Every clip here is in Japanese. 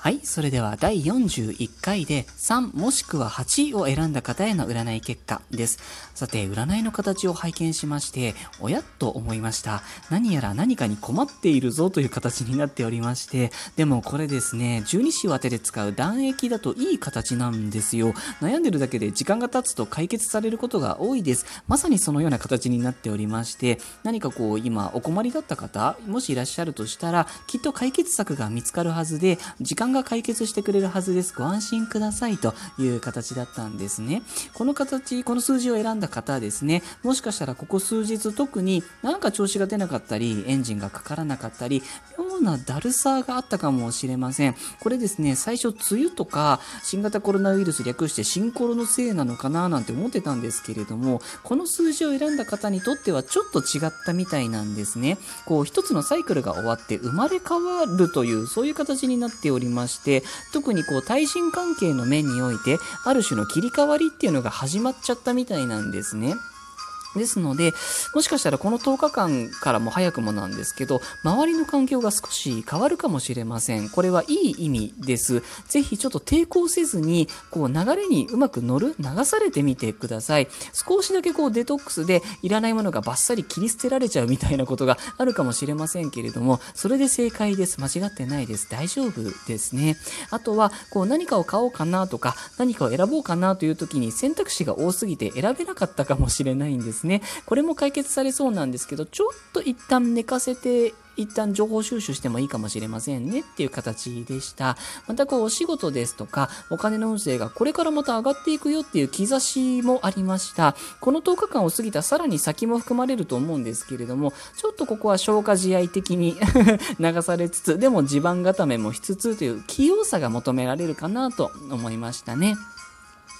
はい。それでは第41回で3もしくは8を選んだ方への占い結果です。さて、占いの形を拝見しまして、おやっと思いました。何やら何かに困っているぞという形になっておりまして、でもこれですね、十二支を当てて使う断液だといい形なんですよ。悩んでるだけで時間が経つと解決されることが多いです。まさにそのような形になっておりまして、何かこう今お困りだった方、もしいらっしゃるとしたら、きっと解決策が見つかるはずで、時間が解決してくれるはずです。ご安心くださいという形だったんですね。この形、この数字を選んだ方ですね、もしかしたらここ数日特になんか調子が出なかったり、エンジンがかからなかったり、妙うなだるさがあったかもしれません。これですね、最初梅雨とか新型コロナウイルス略して新コロのせいなのかななんて思ってたんですけれども、この数字を選んだ方にとってはちょっと違ったみたいなんですね。こう一つのサイクルが終わって生まれ変わるというそういう形になっておりまして、特にこう対人関係の面においてある種の切り替わりっていうのが始まっちゃったみたいなんですね。ですので、もしかしたらこの10日間からも早くもなんですけど、周りの環境が少し変わるかもしれません。これはいい意味です。ぜひちょっと抵抗せずに、こう流れにうまく乗る、流されてみてください。少しだけこうデトックスでいらないものがバッサリ切り捨てられちゃうみたいなことがあるかもしれませんけれども、それで正解です。間違ってないです。大丈夫ですね。あとは、こう何かを買おうかなとか、何かを選ぼうかなという時に選択肢が多すぎて選べなかったかもしれないんですですね。これも解決されそうなんですけど、ちょっと一旦寝かせて一旦情報収集してもいいかもしれませんねっていう形でした。またこうお仕事ですとかお金の運勢がこれからまた上がっていくよっていう兆しもありました。この10日間を過ぎたさらに先も含まれると思うんですけれども、ちょっとここは消化試合的に 流されつつ、でも地盤固めもしつつという器用さが求められるかなと思いましたね。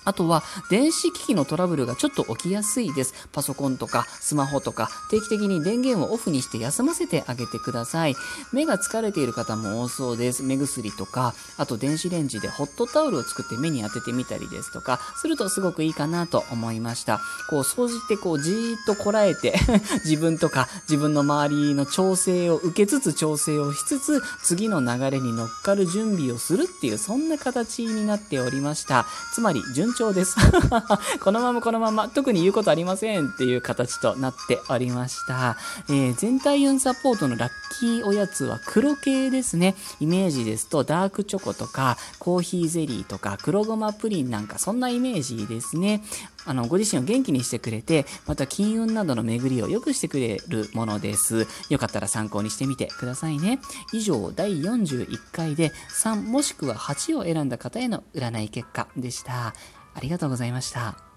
あとは、電子機器のトラブルがちょっと起きやすいです。パソコンとかスマホとか、定期的に電源をオフにして休ませてあげてください。目が疲れている方も多そうです。目薬とか、あと電子レンジでホットタオルを作って目に当ててみたりですとか、するとすごくいいかなと思いました。こう、掃除ってこう、じーっとこらえて 自分とか自分の周りの調整を受けつつ調整をしつつ、次の流れに乗っかる準備をするっていう、そんな形になっておりました。つまり、順調です。このままこのまま、特に言うことありませんっていう形となっておりました。えー、全体運サポートのラッキーおやつは黒系ですね。イメージですと、ダークチョコとか、コーヒーゼリーとか、黒ごまプリンなんか、そんなイメージですね。あの、ご自身を元気にしてくれて、また金運などの巡りを良くしてくれるものです。よかったら参考にしてみてくださいね。以上、第41回で3もしくは8を選んだ方への占い結果でした。ありがとうございました。